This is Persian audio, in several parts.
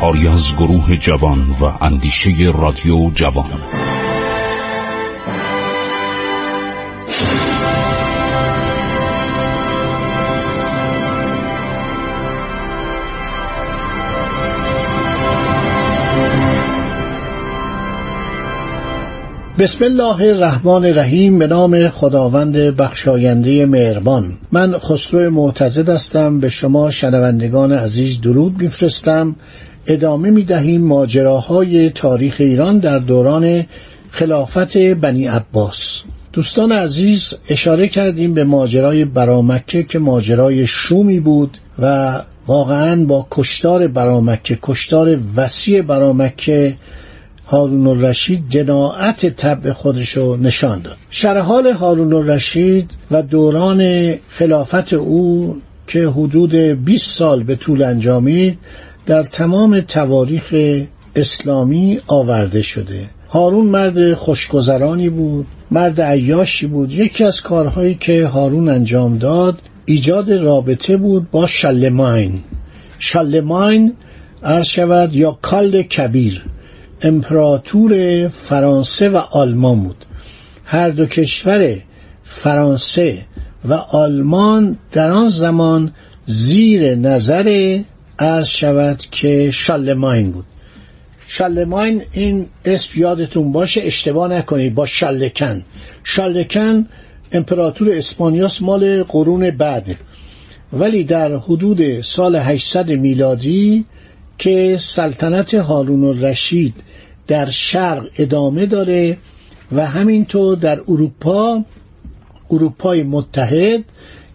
کاری از گروه جوان و اندیشه رادیو جوان. بسم الله الرحمن الرحیم به نام خداوند بخشاینده مهربان. من خسرو معتزد هستم به شما شنوندگان عزیز درود میفرستم. ادامه می‌دهیم ماجراهای تاریخ ایران در دوران خلافت بنی عباس. دوستان عزیز اشاره کردیم به ماجرای برامکه که ماجرای شومی بود و واقعا با کشتار برامکه کشتار وسیع برامکه هارون الرشید جناعت طبع خودش رو نشان داد. شرحال هارون الرشید و دوران خلافت او که حدود 20 سال به طول انجامید در تمام تواریخ اسلامی آورده شده. هارون مرد خوشگذرانی بود مرد عیاشی بود. یکی از کارهایی که هارون انجام داد ایجاد رابطه بود با شلماین. شلماین عرض شود یا کال کبیر امپراتور فرانسه و آلمان بود. هر دو کشور فرانسه و آلمان در آن زمان زیر نظر عرض شود که شالماین بود. شالماین این اسم یادتون باشه اشتباه نکنید با شالکن. شالکن امپراتور اسپانیاس مال قرون بعد. ولی در حدود سال 800 میلادی که سلطنت هارون الرشید در شرق ادامه داره و همینطور در اروپا اروپای متحد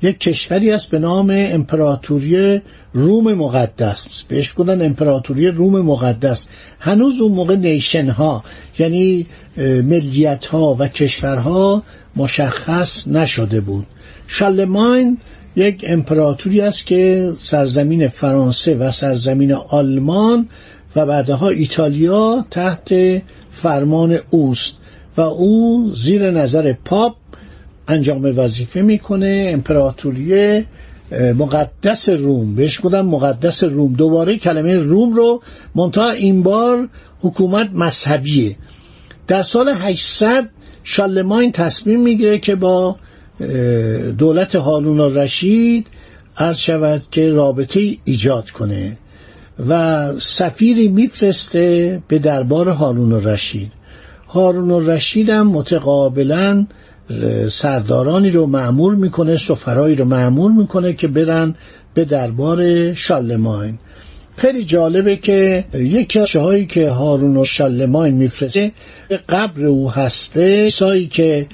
یک کشوری است به نام امپراتوری روم مقدس. بهش گفتن امپراتوری روم مقدس. هنوز اون موقع نیشن ها یعنی ملیت ها و کشورها مشخص نشده بود. شالماین یک امپراتوری است که سرزمین فرانسه و سرزمین آلمان و بعدها ایتالیا تحت فرمان اوست و او زیر نظر پاپ انجام وظیفه می‌کنه. امپراتوری مقدس روم. بهش بودن مقدس روم. دوباره کلمه روم رو منتها این بار حکومت مذهبیه. در سال 800 شالماین تصمیم می‌گیره که با دولت هارون الرشید عرض شود که رابطه ایجاد کنه و سفیری میفرسته به دربار هارون الرشید. هارون الرشید هم متقابلا سردارانی رو معمول می‌کنه سفرایی رو معمول می‌کنه که برن به دربار شالماین. خیلی جالبه که یکی از هایی که هارون و شالماین میفرسته قبر او هسته. سایی که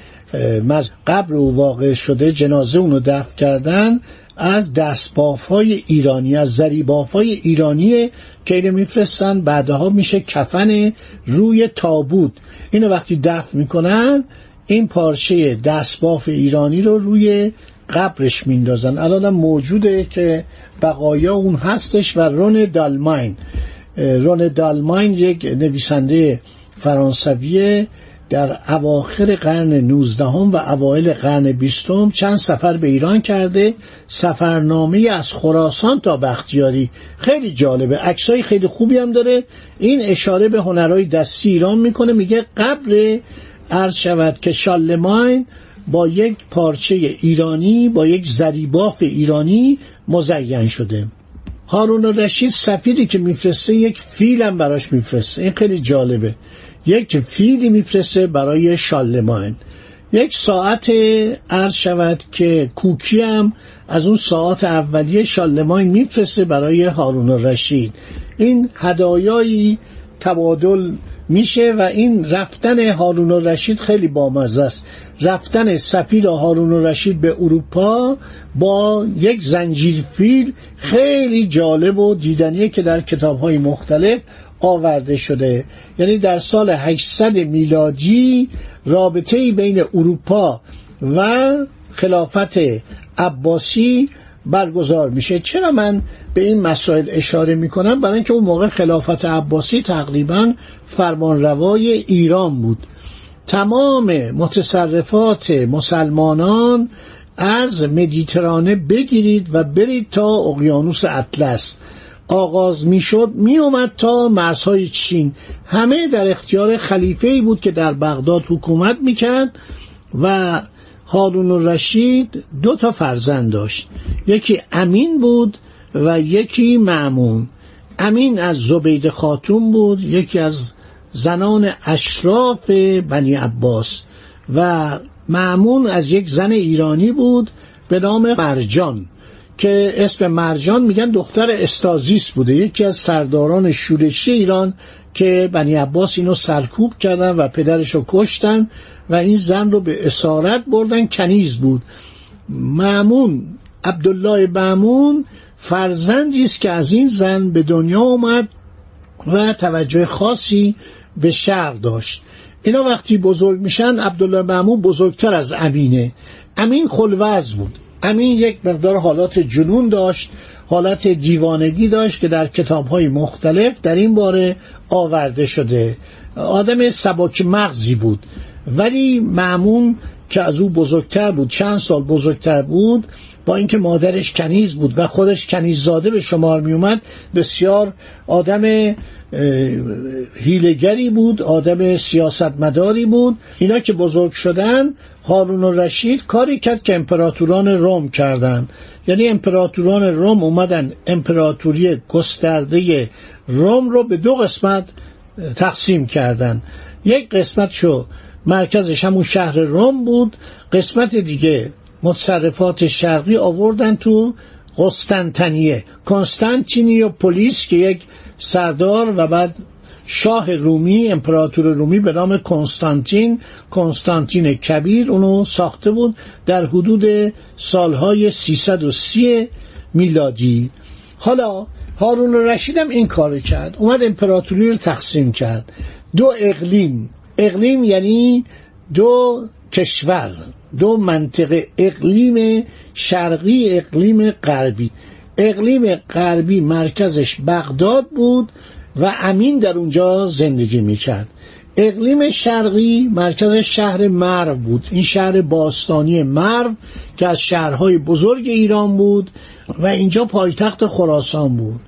قبر او واقع شده جنازه اونو دفن کردن از دستباف های ایرانی از زریباف های ایرانی که اینو میفرستن. بعدها میشه کفن روی تابوت. اینو وقتی دفن می‌کنن این پارچه دستباف ایرانی رو روی قبرش میندازن. الان موجوده که بقایا اون هستش و رون دالماین. رون دالماین یک نویسنده فرانسویه در اواخر قرن 19 و اوایل قرن 20 چند سفر به ایران کرده. سفرنامه از خراسان تا بختیاری. خیلی جالبه. عکسای خیلی خوبی هم داره. این اشاره به هنرهای دستی ایران می‌کنه. میگه قبر عرض شود که شالماین با یک پارچه ایرانی با یک زریباف ایرانی مزین شده. هارون رشید سفیری که میفرسته یک فیلم براش میفرسته. این خیلی جالبه. یک فیلی میفرسته برای شالماین. یک ساعت عرض شود که کوکی هم از اون ساعت اولیه شالماین میفرسته برای هارون الرشید. این هدایایی تبادل میشه و این رفتن هارون الرشید خیلی بامزه است. رفتن سفیر هارون الرشید به اروپا با یک زنجیر فیل خیلی جالب و دیدنیه که در کتاب های مختلف آورده شده. یعنی در سال 800 میلادی رابطه بین اروپا و خلافت عباسی برگزار میشه. چرا من به این مسائل اشاره می‌کنم؟ برای اینکه اون موقع خلافت عباسی تقریبا فرمانروای ایران بود. تمام متصرفات مسلمانان از مدیترانه بگیرید و برید تا اقیانوس اطلس. آغاز می‌شد میومد تا مرزهای چین. همه در اختیار خلیفه ای بود که در بغداد حکومت می‌کرد و هارون الرشید دو تا فرزند داشت. یکی امین بود و یکی معمون. امین از زبید خاتون بود یکی از زنان اشراف بنی عباس و معمون از یک زن ایرانی بود به نام مرجان. که اسم مرجان میگن دختر استازیس بوده یکی از سرداران شورشی ایران که بنی عباس اینو سرکوب کردن و پدرش رو کشتن و این زن رو به اسارت بردن کنیز بود. معمون عبدالله معمون فرزندی است که از این زن به دنیا اومد و توجه خاصی به شرق داشت. اینا وقتی بزرگ میشن عبدالله معمون بزرگتر از امینه. امین خلوز بود. امین یک مقدار حالات جنون داشت حالت دیوانگی داشت که در کتاب های مختلف در این باره آورده شده. آدم سباک مغزی بود. ولی معمون که از او بزرگتر بود چند سال بزرگتر بود با اینکه مادرش کنیز بود و خودش کنیز زاده به شمار می اومد بسیار آدم هیلگری بود آدم سیاستمداری بود. اینا که بزرگ شدن هارون الرشید کاری کرد که امپراتوران روم کردن یعنی امپراتوران روم اومدن امپراتوری گسترده روم رو به دو قسمت تقسیم کردن. یک قسمت شو مرکزش همون شهر روم بود قسمت دیگه متصرفات شرقی آوردن تو قسطنطنیه. کنستانتینی و پلیس که یک سردار و بعد شاه رومی امپراتور رومی به نام کنستانتین کنستانتین کبیر اونو ساخته بود در حدود سالهای 330 میلادی. حالا هارون رشید هم این کار کرد. اومد امپراتوری رو تقسیم کرد. دو اقلیم. اقلیم یعنی دو کشور دو منطقه اقلیم شرقی اقلیم غربی. اقلیم غربی مرکزش بغداد بود. و امین در اونجا زندگی می‌کرد. اقلیم شرقی مرکز شهر مرو بود. این شهر باستانی مرو که از شهرهای بزرگ ایران بود و اینجا پایتخت خراسان بود.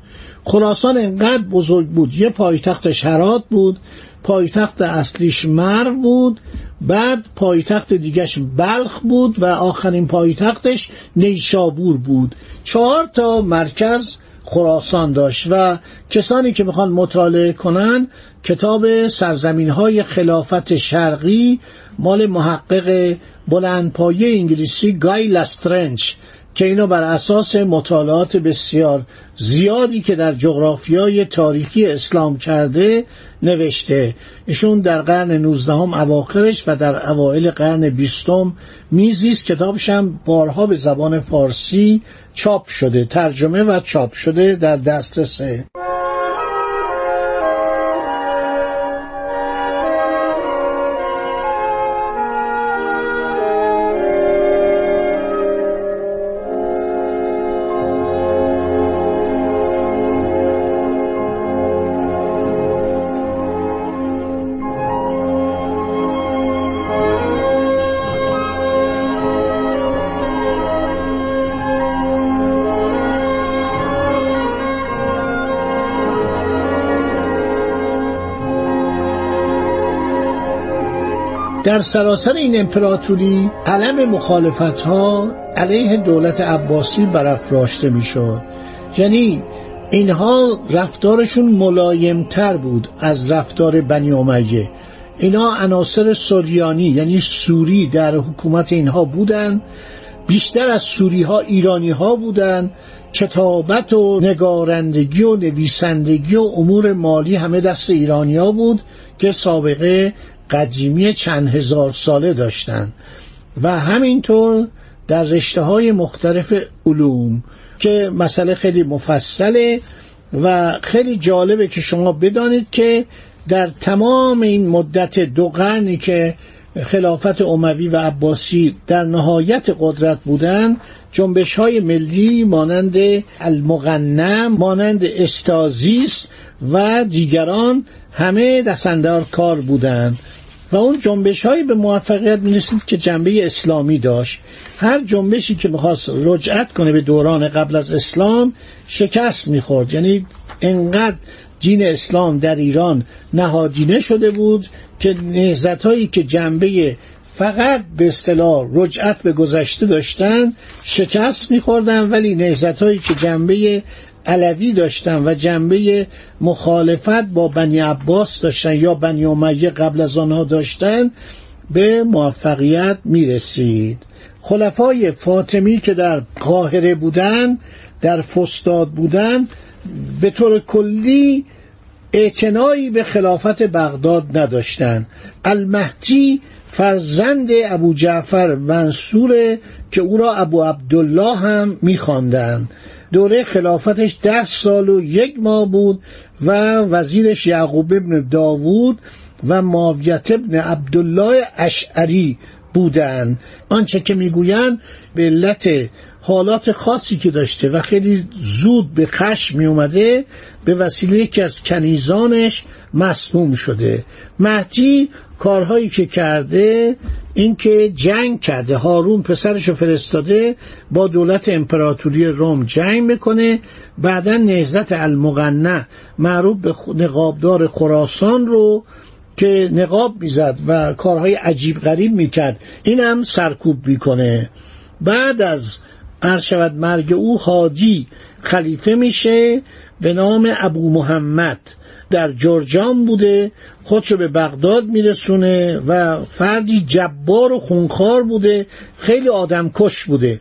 خراسان انقدر بزرگ بود. یه پایتخت شرات بود پایتخت اصلیش مرو بود بعد پایتخت دیگش بلخ بود و آخرین پایتختش نیشابور بود. چهار تا مرکز خراسان داشت و کسانی که می‌خوان مطالعه کنن کتاب سرزمین های خلافت شرقی مال محقق بلندپایه انگلیسی گای لسترنچ که اینا بر اساس مطالعات بسیار زیادی که در جغرافیای تاریخی اسلام کرده نوشته. ایشون در قرن 19 هم اواخرش و در اوایل قرن بیستم میزیست کتابش هم بارها به زبان فارسی چاپ شده ترجمه و چاپ شده در دسترسه. در سراسر این امپراتوری علم مخالفت ها علیه دولت عباسی برافراشته می‌شد. یعنی اینها رفتارشون ملایمتر بود از رفتار بنی امیه. اینا عناصر سوریانی یعنی سوری در حکومت اینها بودن. بیشتر از سوری ها ایرانی ها بودن. کتابت و نگارندگی و نویسندگی و امور مالی همه دست ایرانیا بود که سابقه قدیمی چند هزار ساله داشتند و همینطور در رشته های مختلف علوم که مسئله خیلی مفصله و خیلی جالبه که شما بدانید که در تمام این مدت دو قرنی که خلافت اموی و عباسی در نهایت قدرت بودند جنبش های ملی مانند المغنم مانند استازیس و دیگران همه دستندار کار بودند. و اون جنبش هایی به موفقیت می‌رسید که جنبه اسلامی داشت. هر جنبشی که می‌خواست رجعت کنه به دوران قبل از اسلام شکست می‌خورد. یعنی انقدر دین اسلام در ایران نهادینه شده بود که نهزت که جنبه فقط به اصطلاح رجعت به گذشته داشتن شکست میخوردن ولی نهزت هایی که جنبه علوی داشتن و جنبه مخالفت با بنی عباس داشتن یا بنی امیه قبل از آنها داشتن به موفقیت می‌رسید. خلفای فاطمی که در قاهره بودن در فستاد بودن به طور کلی اعتنایی به خلافت بغداد نداشتند المهدی فرزند ابو جعفر منصور که او را ابو عبدالله هم میخواندند دوره خلافتش ده سال و یک ماه بود و وزیرش یعقوب ابن داوود و ماویت ابن عبدالله اشعری بودند آنچه که می‌گویند به علت حالات خاصی که داشته و خیلی زود به خشم می اومده به وسیله یکی از کنیزانش مسموم شده. مهدی کارهایی که کرده اینکه جنگ کرده. هارون پسرش فرستاده با دولت امپراتوری روم جنگ می‌کنه. بعدا نهزت المغنه معروف به نقابدار خراسان رو که نقاب می‌زد و کارهای عجیب غریب می‌کرد. این هم سرکوب می‌کنه. بعد از شود مرگ او حاجی خلیفه میشه به نام ابو محمد. در جرجان بوده خودشو به بغداد میرسونه و فردی جبار و خونخوار بوده خیلی آدم کش بوده.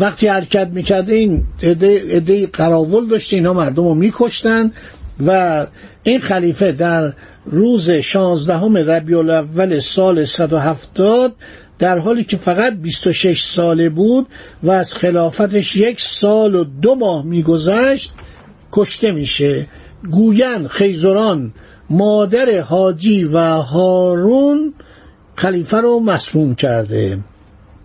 وقتی حرکت می‌کرده این عده قراول داشته اینا مردم رو میکشتن و این خلیفه در روز شانزدهم ربیع الاول سال 170 در حالی که فقط 26 ساله بود و از خلافتش یک سال و دو ماه میگذشت کشته میشه. گوین خیزران مادر حاجی و هارون خلیفه رو مسموم کرده.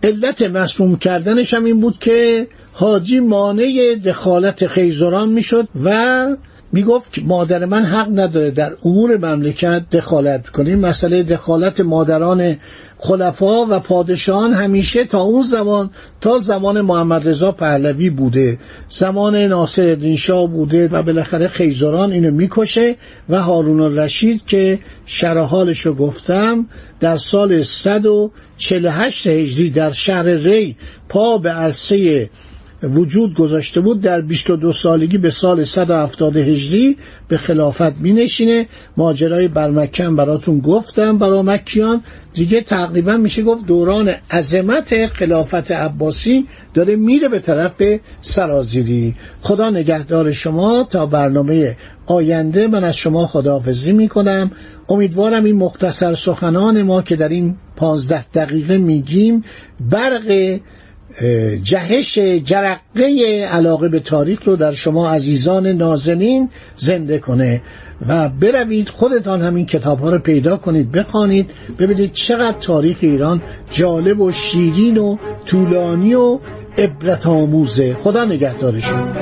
علت مسموم کردنش هم این بود که حاجی مانع دخالت خیزران می‌شد و می‌گفت مادر من حق نداره در امور مملکت دخالت کنیم مسئله دخالت مادران خلفا و پادشاهان همیشه تا اون زمان تا زمان محمد رضا پهلوی بوده. زمان ناصر شاه بوده و بالاخره خیزران اینو می‌کشه و هارون الرشید که شرحالش رو گفتم در سال 148 هجری در شهر ری پا به عرصه وجود گذاشته بود در 22 سالگی به سال 170 هجری به خلافت می نشینه ماجرای برمکن براتون گفتم برا مکیان. دیگه تقریبا میشه گفت دوران عظمت خلافت عباسی داره میره به طرف سرازیری. خدا نگهدار شما تا برنامه آینده من از شما خداحافظی می‌کنم. امیدوارم این مختصر سخنان ما که در این پانزده دقیقه میگیم برق جهش جرقه علاقه به تاریخ رو در شما عزیزان نازنین زنده کنه و بروید خودتان همین کتاب ها رو پیدا کنید بخوانید ببینید چقدر تاریخ ایران جالب و شیرین و طولانی و عبرت آموزه. خدا نگهدار شما